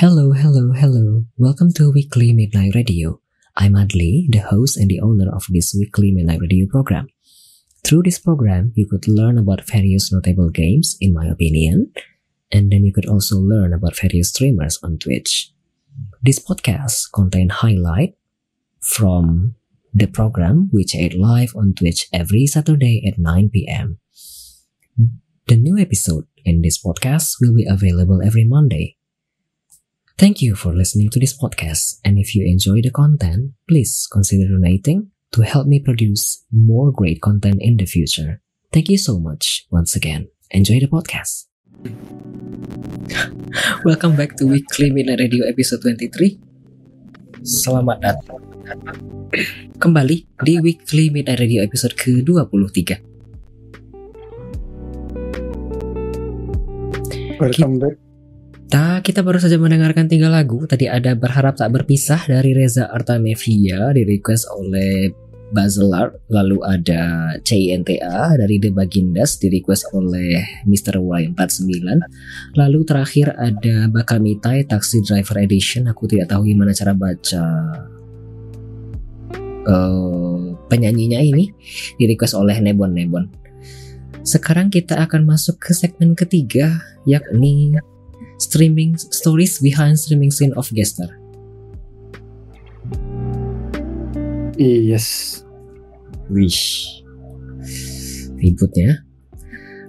Hello, hello, hello. Welcome to Weekly Midnight Radio. I'm Adli, the host and the owner of this Weekly Midnight Radio program. Through this program, you could learn about various notable games, in my opinion, and then you could also learn about various streamers on Twitch. This podcast contains highlight from the program which aired live on Twitch every Saturday at 9 p.m. The new episode in this podcast will be available every Monday. Thank you for listening to this podcast, and if you enjoy the content, please consider donating to help me produce more great content in the future. Thank you so much once again. Enjoy the podcast. Welcome back to Weekly Midnight Radio episode 23. Selamat datang kembali di Weekly Midnight Radio episode ke-23. Welcome back. Kita, kita baru saja mendengarkan tiga lagu. Tadi ada Berharap Tak Berpisah dari Reza Artamevia di request oleh Bazelar. Lalu ada CINTA dari The Bagindas di request oleh Mr. Y49. Lalu terakhir ada Bakamitai Taxi Driver Edition. Aku tidak tahu gimana cara baca uh, penyanyinya ini di request oleh Nebon Nebon. Sekarang kita akan masuk ke segmen ketiga yakni streaming stories behind streaming scene of Gester. Yes. Wish. Ribut ya.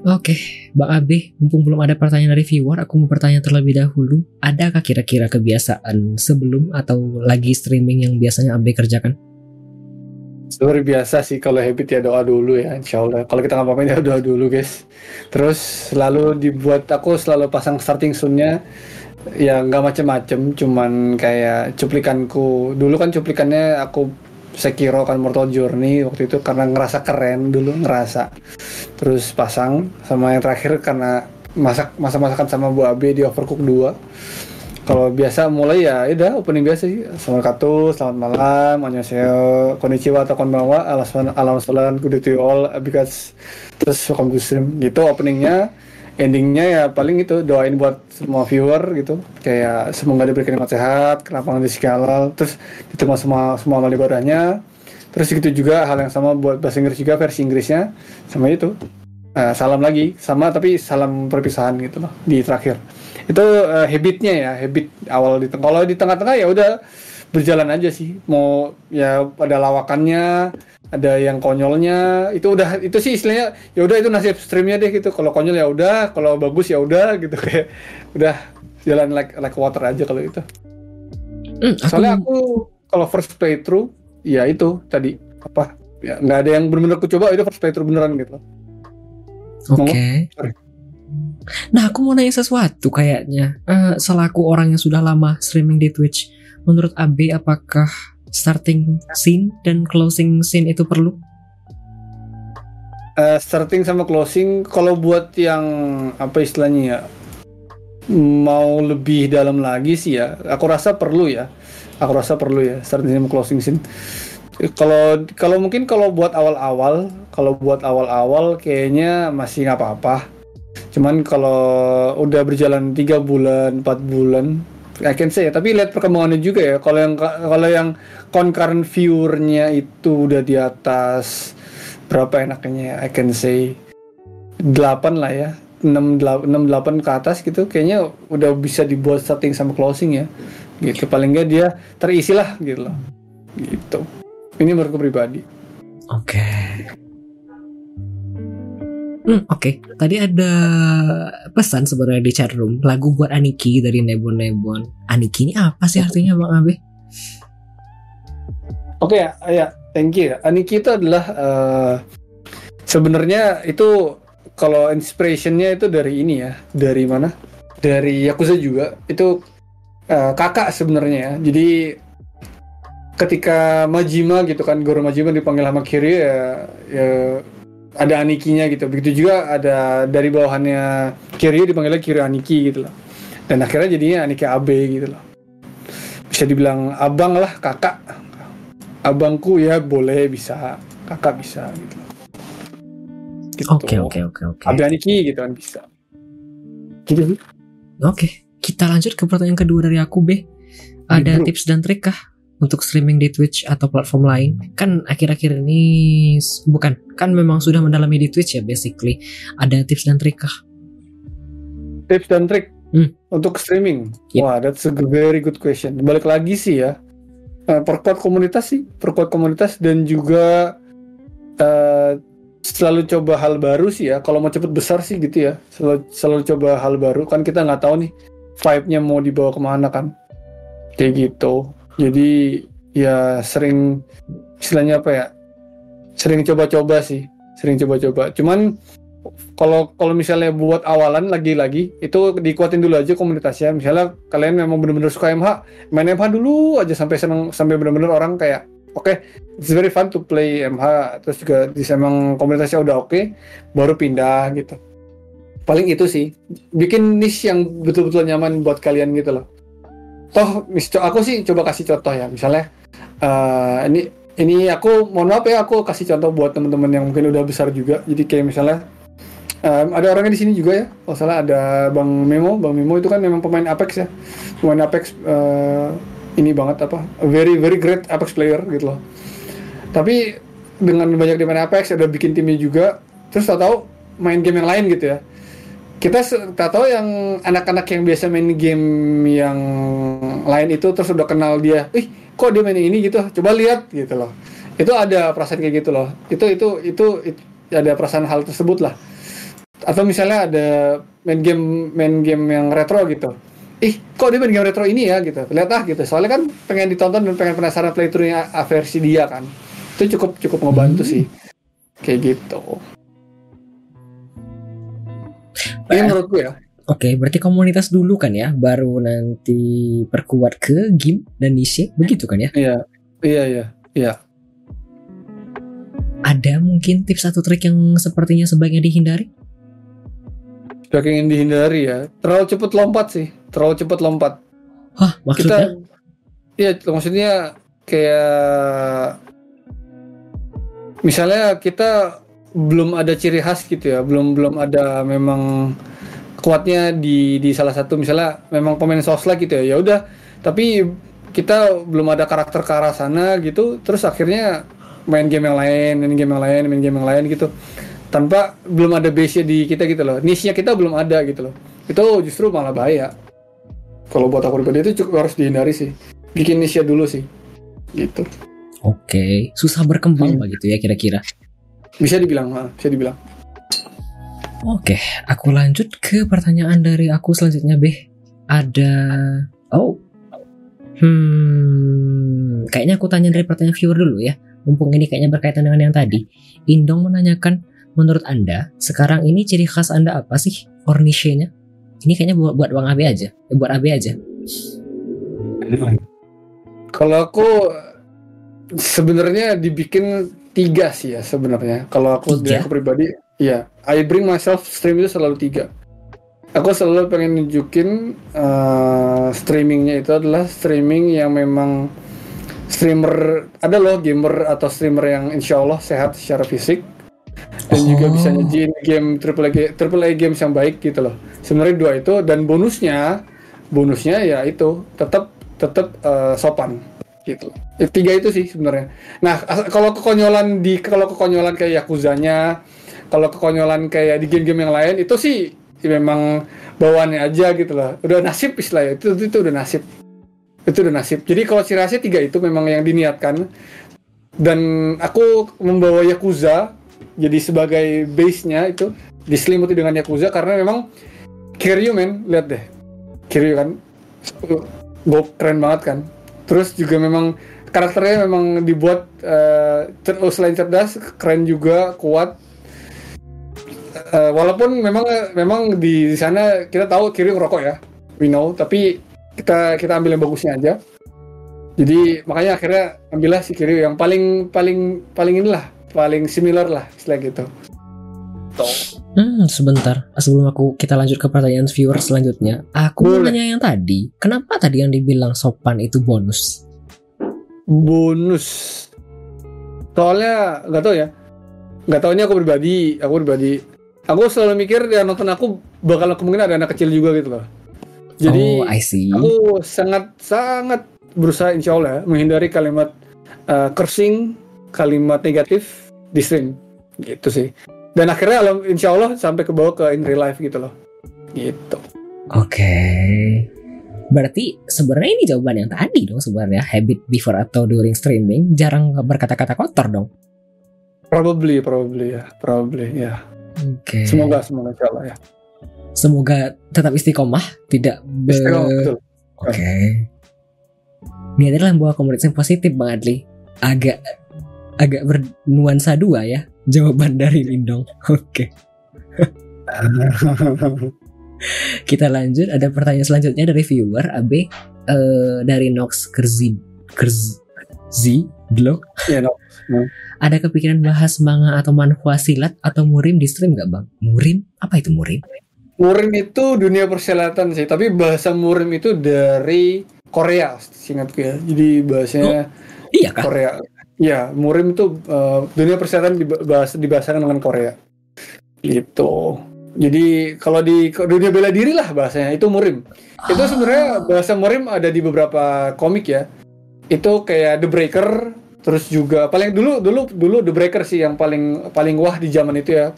Oke, Bang Abe, mumpung belum ada pertanyaan dari viewer, aku mau bertanya terlebih dahulu. Adakah kira-kira kebiasaan sebelum atau lagi streaming yang biasanya Abe kerjakan? Luar biasa sih kalau habit ya doa dulu ya insya Allah. Kalau kita ngapain ya doa dulu guys. Terus selalu dibuat aku selalu pasang starting soundnya ya nggak macem-macem cuman kayak cuplikanku dulu kan cuplikannya aku Sekiro kan Mortal Journey waktu itu karena ngerasa keren dulu ngerasa terus pasang sama yang terakhir karena masak masak masakan sama Bu Abe di Overcook 2 kalau biasa mulai ya udah opening biasa sih. Assalamualaikum selamat malam annyeonghaseyo konnichiwa atau alasan alam salam good to you all because terus welcome to stream. Gitu openingnya endingnya ya paling itu doain buat semua viewer gitu. Kayak semoga diberikan nikmat sehat kelapangan rezeki halal terus diterima semua semua amal ibadahnya terus gitu juga hal yang sama buat bahasa Inggris juga versi Inggrisnya. Sama itu Eh, salam lagi. Sama tapi salam perpisahan gitu loh di terakhir. Itu eh, habitnya ya habit awal di kalau di tengah-tengah ya udah berjalan aja sih. Mau ya ada lawakannya ada yang konyolnya itu udah itu sih istilahnya ya udah itu nasib streamnya deh gitu. Kalau konyol ya udah kalau bagus ya udah gitu kayak udah jalan like like water aja kalau itu. Hmm, aku- soalnya aku kalau first playthrough ya itu tadi apa ya nggak ada yang benar-benar aku coba itu first playthrough beneran gitu Oke. Sorry. Nah, aku mau nanya sesuatu kayaknya. Eh, selaku orang yang sudah lama streaming di Twitch, menurut AB apakah starting scene dan closing scene itu perlu? Eh, starting sama closing kalau buat yang apa istilahnya ya mau lebih dalam lagi sih ya aku rasa perlu ya aku rasa perlu ya starting sama closing scene kalau kalau mungkin kalau buat awal-awal kalau buat awal-awal kayaknya masih nggak apa-apa. Cuman kalau udah berjalan tiga bulan empat bulan I can say ya. Tapi lihat perkembangannya juga ya. Kalau yang kalau yang concurrent viewernya itu udah di atas berapa enaknya ya, I can say 8 lah ya. 6 8 ke atas gitu kayaknya udah bisa dibuat starting sama closing ya. Gitu. Paling nggak dia terisi lah gitu loh. Gitu ini menurutku pribadi Oke. Hmm, oke. Tadi ada pesan sebenarnya di chat room lagu buat Aniki dari Nebon Nebon. Aniki ini apa sih artinya Bang Abe? Oke ya, ya, thank you. Aniki itu adalah eh, sebenarnya itu kalau inspirationnya itu dari ini ya, dari mana? Dari Yakuza juga. Itu eh, kakak sebenarnya ya. Jadi ketika Majima gitu kan, Goro Majima dipanggil sama Kiryu ya, ya ada Anikinya gitu. Begitu juga ada dari bawahannya Kiryu dipanggilnya Kiryu Aniki gitu loh. Dan akhirnya jadinya Aniki Abe gitu loh. Bisa dibilang abang lah, kakak abangku ya boleh bisa kakak bisa gitu gitu Oke oke oke oke. Abi Aniki gitu kan bisa gitu. Oke. kita lanjut ke pertanyaan kedua dari aku, Beh. Ada Bro. tips dan trik kah untuk streaming di Twitch atau platform lain? Kan akhir-akhir ini bukan, kan memang sudah mendalami di Twitch ya basically. Ada tips dan trik kah? tips dan trik Hmm. untuk streaming. Yep. Wah, that's a very good question. Balik lagi sih ya, eh, perkuat komunitas sih, perkuat komunitas dan juga eh, selalu coba hal baru sih ya. Kalau mau cepet besar sih gitu ya, selalu selalu coba hal baru. Kan kita nggak tahu nih vibe-nya mau dibawa ke mana kan, kayak gitu. Jadi ya sering istilahnya apa ya, sering coba-coba sih, sering coba-coba. Cuman kalau kalau misalnya buat awalan lagi-lagi itu dikuatin dulu aja komunitasnya. Misalnya kalian memang benar-benar suka MH main MH dulu aja sampai seneng sampai benar-benar orang kayak oke it's very fun to play MH terus juga di emang komunitasnya udah oke baru pindah gitu. Paling itu sih bikin niche yang betul-betul nyaman buat kalian gitu loh toh aku sih coba kasih contoh ya misalnya eh, ini ini aku mohon maaf ya aku kasih contoh buat teman-teman yang mungkin udah besar juga jadi kayak misalnya Um, ada orangnya di sini juga ya. Kalau salah ada Bang Memo. Bang Memo itu kan memang pemain Apex ya. Pemain Apex uh, ini banget apa? Very very great Apex player gitu loh. Tapi dengan banyak dia main Apex, ada bikin timnya juga. Terus tahu-tahu main game yang lain gitu ya. Kita se- tahu yang anak-anak yang biasa main game yang lain itu terus udah kenal dia. Ih, kok dia main ini gitu? Coba lihat gitu loh. Itu ada perasaan kayak gitu loh. Itu itu itu, itu ada perasaan hal tersebut lah atau misalnya ada main game main game yang retro gitu ih kok dia main game retro ini ya gitu lihat ah gitu soalnya kan pengen ditonton dan pengen penasaran playthroughnya versi dia kan itu cukup cukup ngebantu Hmm. sih kayak gitu ini Eh, menurut gue ya Oke, berarti komunitas dulu kan ya, baru nanti perkuat ke game dan niche, begitu kan ya? iya iya iya iya Ada mungkin tips atau trik yang sepertinya sebaiknya dihindari? Sebagai yang dihindari ya terlalu cepet lompat sih terlalu cepet lompat Hah, maksudnya? kita iya maksudnya kayak misalnya kita belum ada ciri khas gitu ya. Belum belum ada memang kuatnya di di salah satu. Misalnya memang pemain sosleg gitu ya ya udah. Tapi kita belum ada karakter ke arah sana gitu. Terus akhirnya main game yang lain main game yang lain main game yang lain gitu. Tanpa belum ada base di kita gitu loh. Niche-nya kita belum ada gitu loh. Itu justru malah bahaya. Kalau buat aku pribadi itu cukup harus dihindari sih. Bikin niche dulu sih. Gitu. Oke, susah berkembang Hmm. begitu ya kira-kira. Bisa dibilang bisa dibilang Oke, aku lanjut ke pertanyaan dari aku selanjutnya, Beh. Ada Oh. Hmm, kayaknya aku tanya dari pertanyaan viewer dulu ya. Mumpung ini kayaknya berkaitan dengan yang tadi. Indong menanyakan, menurut Anda, sekarang ini ciri khas Anda apa sih? Or niche-nya? Ini kayaknya buat buat Bang Abe aja. Eh, buat Abe aja. kalau aku sebenarnya dibikin tiga sih ya sebenarnya. Kalau aku dari aku pribadi ya I bring myself stream itu selalu tiga. Aku selalu pengen nunjukin eh, streamingnya itu adalah streaming yang memang streamer ada loh gamer atau streamer yang insya Allah sehat secara fisik. Dan juga Oh. bisa nyajin game triple A, triple A games yang baik gitu loh. Sebenarnya dua itu dan bonusnya bonusnya ya itu tetap tetap eh, sopan gitu. Ya, tiga itu sih sebenarnya. Nah kalau kekonyolan di kalau kekonyolan kayak yakuzanya kalau kekonyolan kayak di game-game yang lain itu sih ya memang bawaannya aja gitu loh udah nasib istilahnya itu, itu itu udah nasib. Itu udah nasib. Jadi kalau khasnya tiga itu memang yang diniatkan. Dan aku membawa yakuza jadi sebagai base-nya itu diselimuti dengan yakuza karena memang Kiryu men. Lihat deh. Kiryu kan gue keren banget kan terus juga memang karakternya memang dibuat cer- selain cerdas keren juga kuat. Eh, walaupun memang memang di sana kita tahu Kiryu ngerokok ya we know tapi kita kita ambil yang bagusnya aja. Jadi makanya akhirnya ambillah si Kiryu yang paling paling paling inilah paling similar lah istilah gitu Hmm, sebentar. Sebelum aku kita lanjut ke pertanyaan viewer selanjutnya, aku mau nanya yang tadi. Kenapa tadi yang dibilang sopan itu bonus? bonus soalnya nggak tahu ya nggak tahu ini aku pribadi aku pribadi aku selalu mikir yang nonton aku bakal kemungkinan ada anak kecil juga gitu loh Jadi oh, I see. aku sangat sangat berusaha insya Allah ya, menghindari kalimat uh, cursing, kalimat negatif di stream gitu sih. Dan akhirnya alam- insya Allah sampai ke bawah ke in real life gitu loh. Gitu. Oke. Berarti sebenarnya ini jawaban yang tadi dong sebenarnya habit before atau during streaming jarang berkata-kata kotor dong. Probably, probably ya, probably ya. Oke. Semoga, semoga insya Allah ya. Semoga tetap istiqomah, tidak be- Istiqomah. Oke. Ini adalah membawa komunitas yang positif Bang Adli. Agak agak bernuansa dua ya jawaban dari Lindong. Oke. Kita lanjut ada pertanyaan selanjutnya dari viewer AB eh, dari Nox Kerzi Kerzi Blog. Iya, no. Ada kepikiran bahas manga atau manhwa silat atau murim di stream nggak bang? Murim? Apa itu murim? Murim itu dunia persilatan sih, tapi bahasa murim itu dari Korea, singkatku ya. Jadi bahasanya Iya kah? Korea. Ya, murim itu uh, dunia persilatan dibahas dibahasakan dengan Korea. Gitu. Jadi kalau di dunia bela diri lah bahasanya itu murim. Itu sebenarnya bahasa murim ada di beberapa komik ya. Itu kayak The Breaker, terus juga paling dulu dulu dulu The Breaker sih yang paling paling wah di zaman itu ya.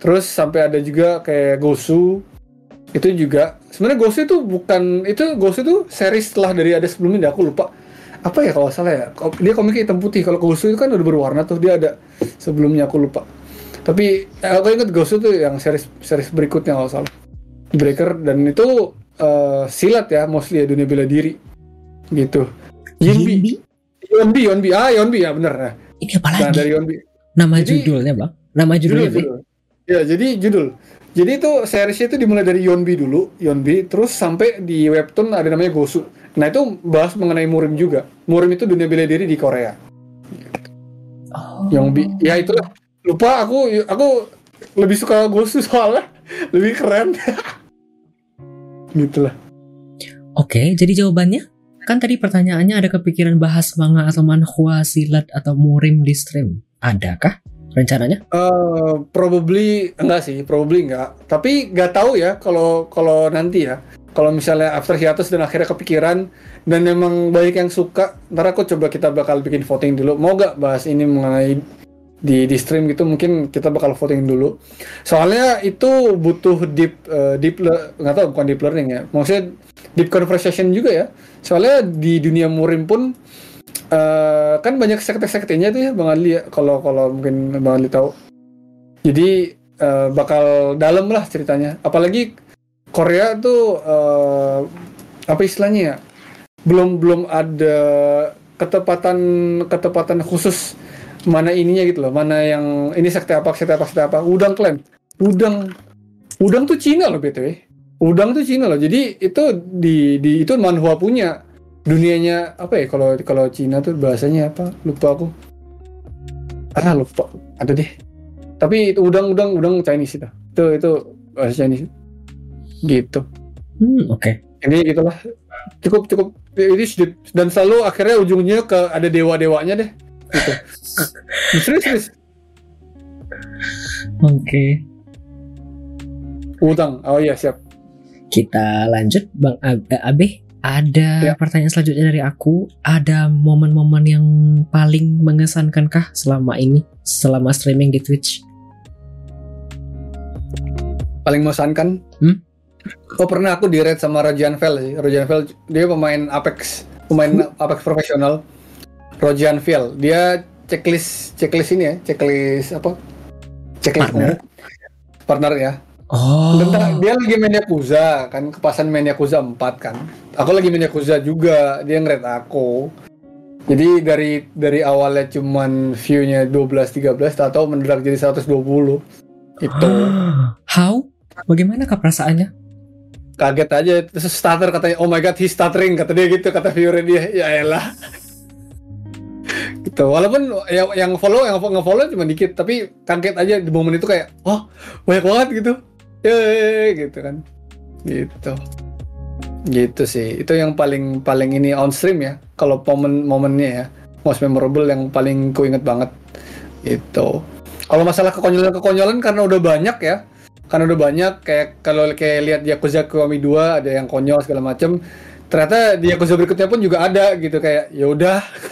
Terus sampai ada juga kayak Gosu. Itu juga sebenarnya Gosu itu bukan itu Gosu itu series setelah dari ada sebelumnya aku lupa. Apa ya kalau salah ya? Dia komiknya hitam putih. Kalau Gosu itu kan udah berwarna tuh dia ada sebelumnya aku lupa. Tapi eh, aku ingat Gosu tuh yang series series berikutnya kalau salah. Breaker dan itu eh, silat ya mostly ya dunia bela diri gitu. Yinbi? Yonbi, Yonbi, ah Yonbi ya bener. Nah, Ini apa nah lagi? dari Yonbi. Nama Jadi- judulnya bang? Nama judulnya Bi? judul. Ya, jadi judul. Jadi itu seriesnya itu dimulai dari Yonbi dulu, Yonbi, terus sampai di webtoon ada namanya Gosu. Nah itu bahas mengenai murim juga. Murim itu dunia bela diri di Korea. Oh. Yonbi, ya itulah. Lupa aku, aku lebih suka Gosu soalnya lebih keren. gitulah. Oke, jadi jawabannya? Kan tadi pertanyaannya ada kepikiran bahas manga atau manhwa, silat atau murim di stream. Adakah rencananya? Eh, probably enggak sih, probably enggak. Tapi nggak tahu ya kalau kalau nanti ya. Kalau misalnya after hiatus dan akhirnya kepikiran dan memang banyak yang suka, ntar aku coba kita bakal bikin voting dulu. Mau nggak bahas ini mengenai di di stream gitu mungkin kita bakal voting dulu. Soalnya itu butuh deep eh, deep nggak tahu bukan deep learning ya. Maksudnya deep conversation juga ya. Soalnya di dunia murim pun eh, kan banyak sekte-sektenya tuh ya Bang Adli ya kalau kalau mungkin Bang Adli tahu. Jadi eh, bakal dalam lah ceritanya. Apalagi Korea tuh eh, apa istilahnya ya? Belum belum ada ketepatan ketepatan khusus mana ininya gitu loh. Mana yang ini sekte apa, sekte apa, sekte apa. Udang clan. Udang Udang tuh Cina loh BTW. Udang tuh Cina loh. Jadi itu di di itu manhwa punya dunianya apa ya kalau kalau Cina tuh bahasanya apa? Lupa aku. Ah lupa. Ada deh. Tapi itu udang udang udang Chinese itu. Itu itu bahasa Chinese. Gitu. Hmm, oke. ini gitulah. Cukup cukup. Ini sedikit. dan selalu akhirnya ujungnya ke ada dewa dewanya deh. Gitu. Serius serius. Oke. udang. Oh iya siap. Kita lanjut Bang Ab- eh, Abe. Ada Ya. pertanyaan selanjutnya dari aku. Ada momen-momen yang paling mengesankankah selama ini? Selama streaming di Twitch? paling mengesankan Hmm? oh pernah aku di raid sama Rojan Vel sih Rojan Vel dia pemain Apex pemain Apex profesional Rojan Vel dia checklist checklist ini ya checklist apa checklist Partner. partner ya Oh. Tentang- dia lagi main Yakuza kan? Kepasan main Yakuza 4 kan? Aku lagi main Yakuza juga dia ngeret aku. Jadi dari dari awalnya cuman view-nya 12 13 tahu mendadak jadi 120 itu. How? Bagaimana kah perasaannya? kaget aja. Terus starter katanya oh my god he's stuttering kata dia gitu kata viewer dia. Ya elah. Gitu. Walaupun ya, yang follow yang nge-follow cuma dikit tapi kaget aja di momen itu kayak oh banyak banget gitu Yeay, gitu kan. Gitu. Gitu sih. Itu yang paling paling ini on stream ya. Kalau momen momennya ya. Most memorable yang paling ku inget banget. Itu kalau masalah kekonyolan kekonyolan karena udah banyak ya. Karena udah banyak kayak kalau kayak lihat Yakuza Kiwami 2 ada yang konyol segala macem. Ternyata di Yakuza berikutnya pun juga ada gitu kayak ya udah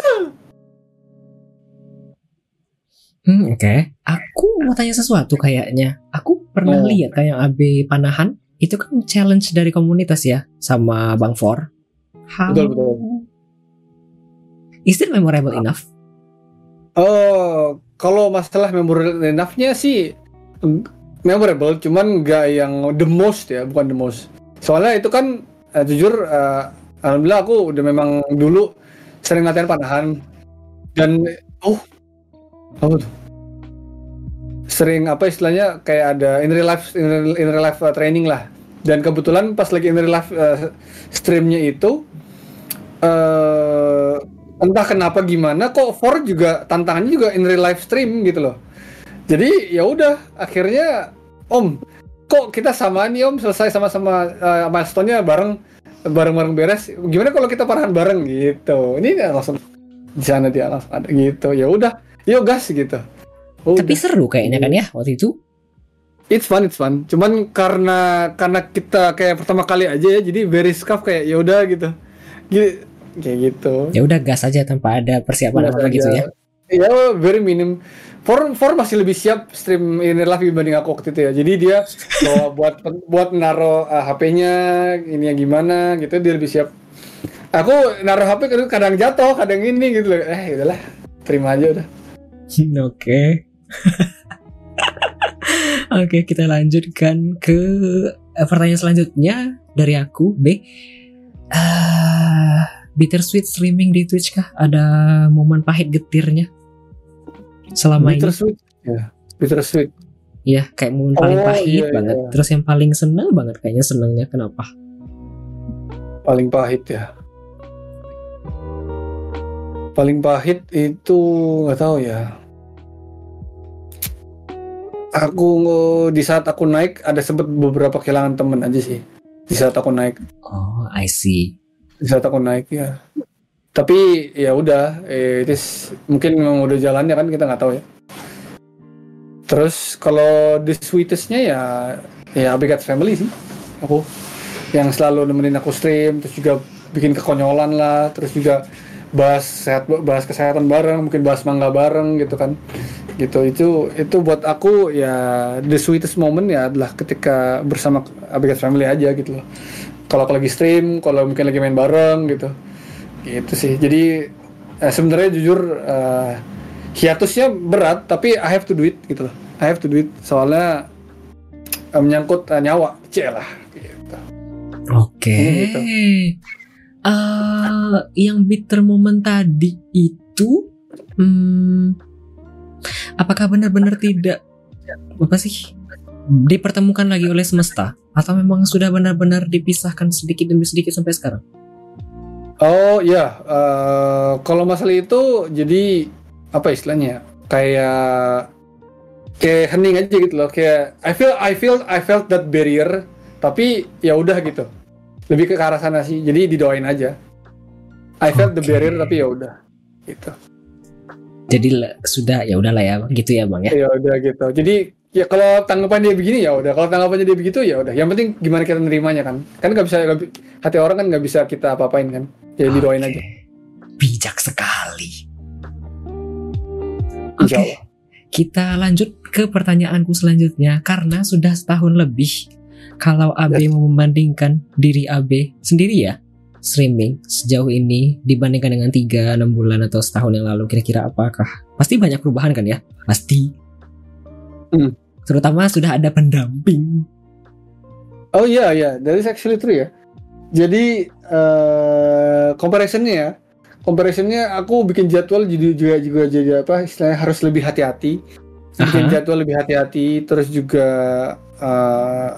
Hmm, oke. Aku mau tanya sesuatu kayaknya. Aku pernah Oh. lihat kayak AB Panahan itu kan challenge dari komunitas ya sama Bang For. How Betul, betul. Is it memorable enough? Oh, kalau masalah memorable enough-nya sih memorable, cuman nggak yang the most ya, bukan the most. Soalnya itu kan eh, jujur, eh, alhamdulillah aku udah memang dulu sering latihan panahan dan oh tuh? Sering apa istilahnya kayak ada in real life in real, in real life eh, training lah. Dan kebetulan pas lagi in real life eh, streamnya itu eh entah kenapa gimana kok Ford juga tantangannya juga in real live stream gitu loh. Jadi ya udah akhirnya Om kok kita sama nih Om selesai sama-sama uh, milestone-nya bareng bareng-bareng beres. Gimana kalau kita parahan bareng gitu. Ini langsung di sana dia langsung ada gitu. Ya udah, yuk gas gitu. Udah. Tapi seru kayaknya kan ya waktu itu. It's fun, it's fun. Cuman karena karena kita kayak pertama kali aja ya, jadi very scuff kayak ya udah gitu. Gi- Kayak gitu. Ya udah gas aja tanpa ada persiapan apa gitu ya. Iya, very minim. For, for masih lebih siap stream in real life dibanding aku waktu itu ya. Jadi dia bawa buat buat naro uh, HP-nya ini yang gimana gitu dia lebih siap. Aku naruh HP kadang, kadang jatuh, kadang ini gitu loh. Eh, udahlah. Terima aja udah. Oke. Oke, kita lanjutkan ke eh, pertanyaan selanjutnya dari aku B. Ah, bittersweet streaming di Twitch kah? Ada momen pahit getirnya selama ini? Bittersweet. Ya, bittersweet. Iya, kayak momen paling Oh, pahit iya, banget. iya. Terus yang paling seneng banget kayaknya senengnya kenapa? Paling pahit ya. Paling pahit itu nggak tahu ya. Aku di saat aku naik ada sempet beberapa kehilangan temen aja sih. Di saat aku naik, Oh, I see. di saat aku naik ya. Tapi ya udah, eh, it is- mungkin memang udah jalannya kan kita nggak tahu ya. Terus kalau the sweetestnya ya ya Abigat Family sih. Aku yang selalu nemenin aku stream, terus juga bikin kekonyolan lah, terus juga bahas sehat bahas kesehatan bareng, mungkin bahas mangga bareng gitu kan. Gitu itu itu buat aku ya the sweetest moment ya adalah ketika bersama Abigat Family aja gitu loh. Kalau aku lagi stream, kalau mungkin lagi main bareng gitu. Gitu sih. Jadi eh, sebenarnya jujur eh, hiatusnya berat tapi I have to do it gitu loh. I have to do it soalnya eh, menyangkut eh, nyawa, lah gitu. Oke. Ini gitu. Eh, yang bitter moment tadi itu, hmm, apakah benar-benar tidak apa sih dipertemukan lagi oleh semesta atau memang sudah benar-benar dipisahkan sedikit demi sedikit sampai sekarang? Oh ya, eh, kalau masalah itu jadi apa istilahnya? ya? Kayak kayak hening aja gitu loh. Kayak I feel I feel I felt that barrier, tapi ya udah gitu. Lebih ke arah sana sih. Jadi didoain aja. I felt the Oke. barrier tapi ya udah. Gitu. Jadi sudah ya udahlah ya gitu ya bang ya. Ya udah gitu. Jadi ya kalau tanggapan dia begini ya udah. Kalau tanggapannya dia begitu ya udah. Yang penting gimana kita nerimanya kan. Kan nggak bisa hati orang kan nggak bisa kita apa-apain kan. Ya didoain aja. Bijak sekali. Oke. Allah. Kita lanjut ke pertanyaanku selanjutnya karena sudah setahun lebih kalau AB mau membandingkan diri AB sendiri ya streaming sejauh ini dibandingkan dengan 3 6 bulan atau setahun yang lalu kira-kira apakah? Pasti banyak perubahan kan ya? Pasti. Hmm. terutama sudah ada pendamping. Oh iya iya, that is actually true ya. Jadi eh comparisonnya ya, comparisonnya aku bikin jadwal jadi juga juga jadi apa istilahnya harus lebih hati-hati, bikin Aha. jadwal lebih hati-hati, terus juga eh,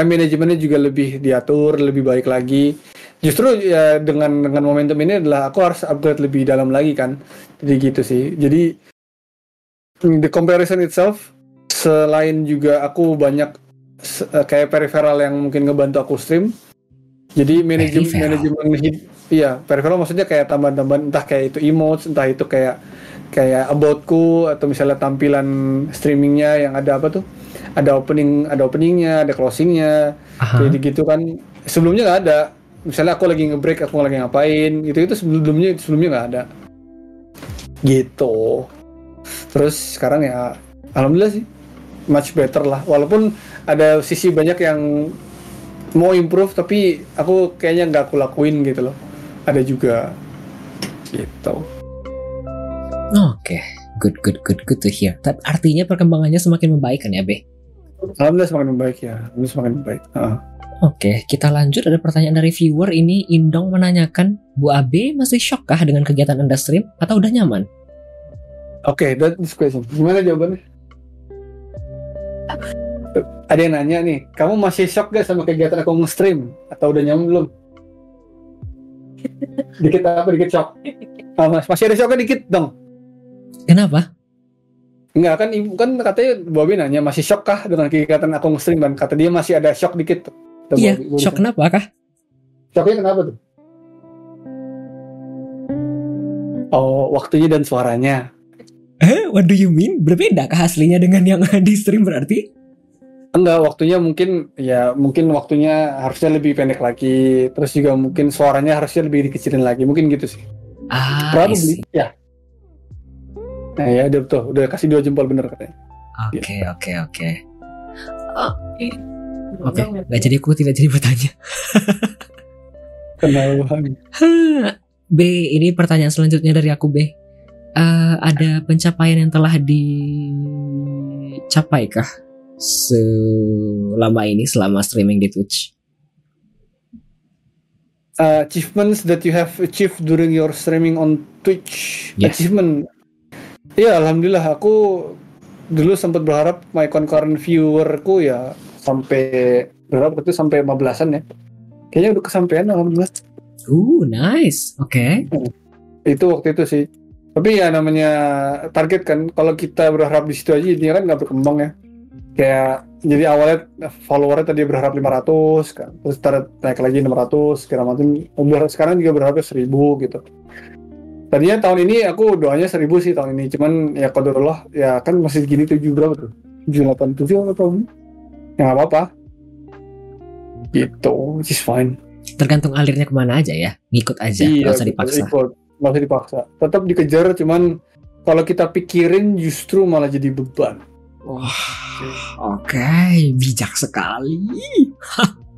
time managementnya juga lebih diatur, lebih baik lagi. Justru ya dengan dengan momentum ini adalah aku harus upgrade lebih dalam lagi kan, jadi gitu sih. Jadi the comparison itself selain juga aku banyak eh, kayak peripheral yang mungkin ngebantu aku stream. Jadi manajemen manajemen iya peripheral maksudnya kayak tambahan-tambahan entah kayak itu emotes, entah itu kayak kayak aboutku atau misalnya tampilan streamingnya yang ada apa tuh ada opening ada openingnya ada closingnya. Aha. jadi gitu kan. Sebelumnya nggak ada. Misalnya aku lagi ngebreak aku lagi ngapain gitu itu sebelumnya sebelumnya nggak ada. Gitu. Terus sekarang ya alhamdulillah sih much better lah. Walaupun ada sisi banyak yang mau improve tapi aku kayaknya nggak aku lakuin gitu loh. Ada juga. Gitu. Oke, good, good, good, good to hear. Tapi artinya perkembangannya semakin membaik kan ya, Be? Alhamdulillah semakin membaik ya alhamdulillah semakin membaik Heeh. Oke, kita lanjut. Ada pertanyaan dari viewer ini. Indong menanyakan, Bu Abe masih shock kah dengan kegiatan Anda stream? Atau udah nyaman? Oke, that is question. Gimana jawabannya? Ada yang nanya nih, kamu masih shock gak sama kegiatan aku nge-stream? Atau udah nyaman belum? Dikit apa? Dikit shock? Ah, mas, masih ada shocknya dikit dong? Kenapa? Enggak kan, ibu kan katanya Bobby nanya masih shock kah dengan kegiatan aku nge-stream dan kata dia masih ada shock dikit. Tuh, Iya, Bobby. Bobby shock tanya. kenapa kah? Shocknya kenapa tuh? Oh, waktunya dan suaranya. Eh, what do you mean? Berbeda kah aslinya dengan yang di stream berarti? Enggak, waktunya mungkin ya mungkin waktunya harusnya lebih pendek lagi. Terus juga mungkin suaranya harusnya lebih dikecilin lagi. Mungkin gitu sih. Ah, Probably. Ya. Nah ya udah tuh, udah kasih dua jempol bener katanya. Oke, oke, oke. Oh, Oke, nggak jadi aku tidak jadi bertanya. Kenalan. Hah, B, ini pertanyaan selanjutnya dari aku B. Eh, ada pencapaian yang telah dicapai kah selama ini selama streaming di Twitch? Uh, achievements that you have achieved during your streaming on Twitch. Yes. Achievement. Ya alhamdulillah aku dulu sempat berharap my concurrent viewerku ya sampai berapa itu sampai 15-an ya. Kayaknya udah kesampaian alhamdulillah. Uh, nice. Oke. itu waktu itu sih tapi ya namanya target kan kalau kita berharap di situ aja jadinya kan nggak berkembang ya kayak jadi awalnya followernya tadi berharap 500 kan terus naik lagi 600 segala macam Udah sekarang juga berharap 1000 gitu tadinya tahun ini aku doanya 1000 sih tahun ini cuman ya qadarullah ya kan masih gini 7 berapa tuh 787 atau ya nggak apa-apa gitu which is fine Tergantung alirnya ke mana aja ya. Ngikut aja, nggak usah betul, dipaksa. ikut. Nggak usah dipaksa. Tetap dikejar, cuman kalau kita pikirin justru malah jadi beban. Wah, oke, bijak sekali.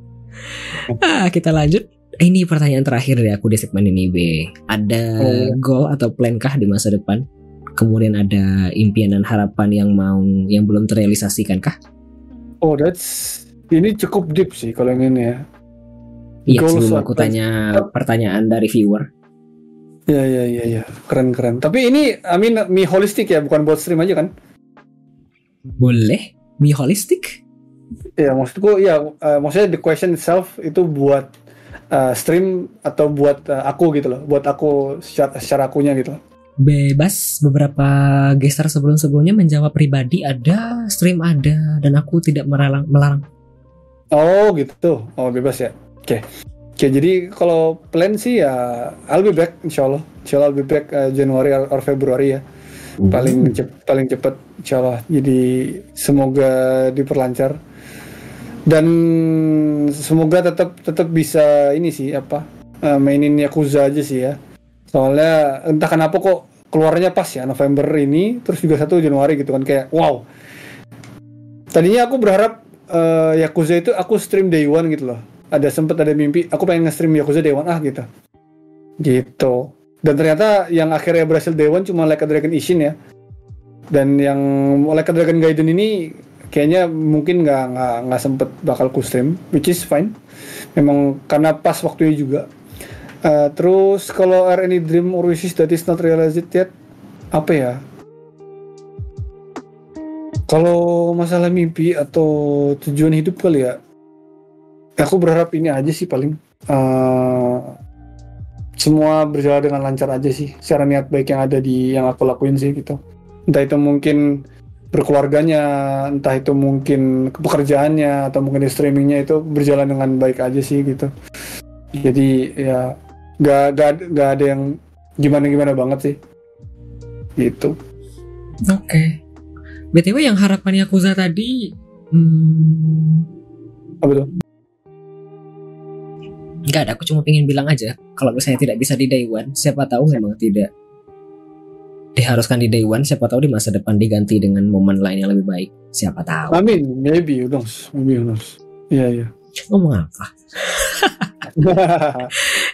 ah, kita lanjut. Ini pertanyaan terakhir dari aku di segmen ini, B. Ada Oh. goal atau plan kah di masa depan? Kemudian ada impian dan harapan yang mau yang belum terrealisasikan kah? Oh, that's ini cukup deep sih kalau yang ini ya. Iya, sebelum aku tanya pertanyaan dari viewer. Ya, ya, ya, ya. Keren, keren. Tapi ini, I mean, mi holistik ya, bukan buat stream aja kan? Boleh? Mi holistik? Ya, maksudku, ya, eh, maksudnya the question itself itu buat eh, stream atau buat eh, aku gitu loh, buat aku secara, secara akunya gitu. loh. Bebas beberapa gestar sebelum-sebelumnya menjawab pribadi ada, stream ada, dan aku tidak melarang. melarang. Oh gitu. Oh bebas ya. Oke. Oke jadi kalau plan sih ya I'll be back insya Allah. Insya Allah I'll be back uh, Januari or or Februari ya. Paling cep- paling cepat insya Allah. Jadi semoga diperlancar dan semoga tetap tetap bisa ini sih apa uh, mainin Yakuza aja sih ya. Soalnya entah kenapa kok keluarnya pas ya November ini terus juga satu Januari gitu kan kayak wow. Tadinya aku berharap eh, Yakuza itu aku stream day one gitu loh. Ada sempet ada mimpi aku pengen nge-stream Yakuza day one ah gitu. Gitu. Dan ternyata yang akhirnya berhasil day one cuma Like a Dragon Ishin ya. Dan yang Like a Dragon Gaiden ini kayaknya mungkin nggak nggak nggak sempet bakal ku stream, which is fine. Memang karena pas waktunya juga. Eh, terus kalau are any dream or wishes that is not realized yet, apa ya? Kalau masalah mimpi atau tujuan hidup kali ya, aku berharap ini aja sih paling eh, semua berjalan dengan lancar aja sih. Secara niat baik yang ada di yang aku lakuin sih gitu. Entah itu mungkin berkeluarganya, entah itu mungkin pekerjaannya atau mungkin di streamingnya itu berjalan dengan baik aja sih gitu. Jadi ya gak, gak, gak ada yang gimana-gimana banget sih. Gitu. Oke. BTW yang harapan Yakuza tadi Hmm, Apa tuh? nggak ada, aku cuma pengen bilang aja kalau misalnya tidak bisa di day one, siapa tahu memang tidak diharuskan di day one, siapa tahu di masa depan diganti dengan momen lain yang lebih baik. Siapa tahu. Amin, maybe, who knows, maybe, who knows. Iya, iya. Ngomong apa?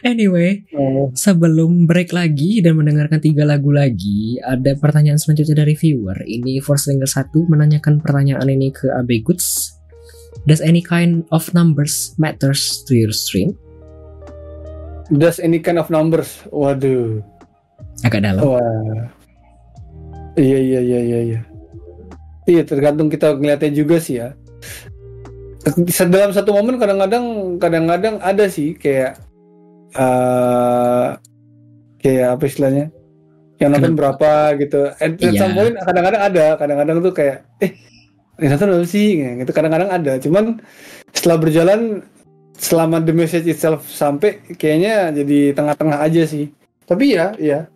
Anyway, Oh, sebelum break lagi dan mendengarkan tiga lagu lagi, ada pertanyaan selanjutnya dari viewer. Ini Force Linger 1 menanyakan pertanyaan ini ke AB Goods. Does any kind of numbers matters to your stream? Does any kind of numbers? Waduh. Agak dalam. Wah. Iya iya iya iya iya. Iya tergantung kita ngeliatnya juga sih ya. Dalam satu momen kadang-kadang kadang-kadang ada sih kayak eh kayak apa istilahnya? Yang nonton Kenapa? berapa gitu. At Iya. some point kadang-kadang ada, kadang-kadang tuh kayak eh yang nonton berapa sih? Gitu kadang-kadang ada. Cuman setelah berjalan selama the message itself sampai kayaknya jadi tengah-tengah aja sih. Tapi ya, ya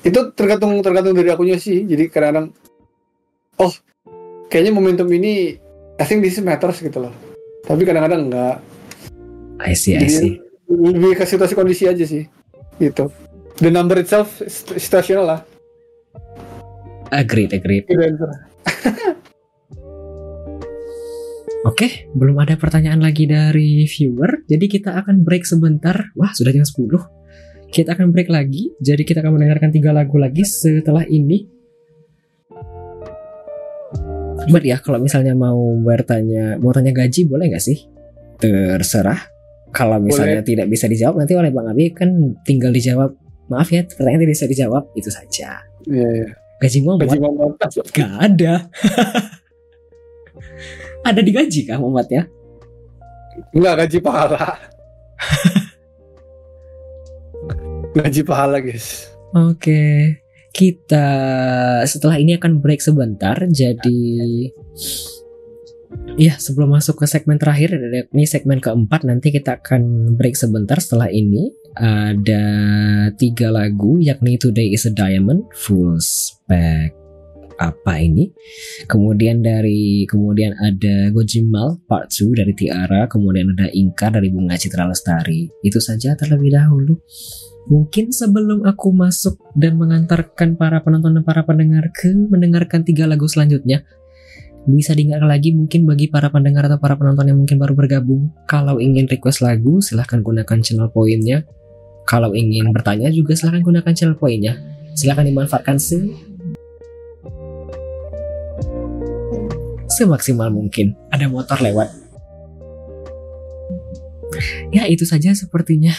itu tergantung tergantung dari akunya sih jadi kadang-kadang oh kayaknya momentum ini I think this matters gitu loh tapi kadang-kadang enggak I see, I Jadi, see. lebih ke situasi kondisi aja sih gitu the number itself situational lah Agreed, agreed. Oke, belum ada pertanyaan lagi dari viewer. Jadi kita akan break sebentar. Wah, sudah jam 10. Kita akan break lagi. Jadi kita akan mendengarkan tiga lagu lagi setelah ini. But ya, kalau misalnya mau bertanya, mau tanya gaji boleh nggak sih? Terserah. Kalau misalnya tidak bisa dijawab nanti oleh Bang Abi kan tinggal dijawab. Maaf ya, pertanyaan tidak bisa dijawab. Itu saja. Iya, iya. Gaji Muhammad Gaji Muhammad. Gak ada. ada di gaji kah Muhammad ya? Enggak gaji pahala. Gaji pahala guys. Oke, kita setelah ini akan break sebentar. Jadi, ya sebelum masuk ke segmen terakhir, ini segmen keempat. Nanti kita akan break sebentar. Setelah ini ada tiga lagu, yakni Today is a Diamond, Full Spec. Apa ini? Kemudian dari kemudian ada Gojimal Part 2 dari Tiara, kemudian ada Inka dari Bunga Citra Lestari. Itu saja terlebih dahulu. Mungkin sebelum aku masuk dan mengantarkan para penonton dan para pendengar ke mendengarkan tiga lagu selanjutnya, bisa diingat lagi mungkin bagi para pendengar atau para penonton yang mungkin baru bergabung, kalau ingin request lagu silahkan gunakan channel poinnya. Kalau ingin bertanya juga silahkan gunakan channel poinnya. Silahkan dimanfaatkan se semaksimal mungkin. Ada motor lewat. Ya itu saja sepertinya.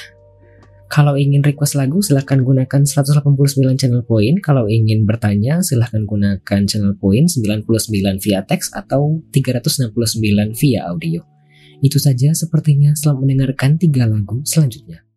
Kalau ingin request lagu silahkan gunakan 189 channel point. Kalau ingin bertanya silahkan gunakan channel point 99 via teks atau 369 via audio. Itu saja sepertinya selamat mendengarkan tiga lagu selanjutnya.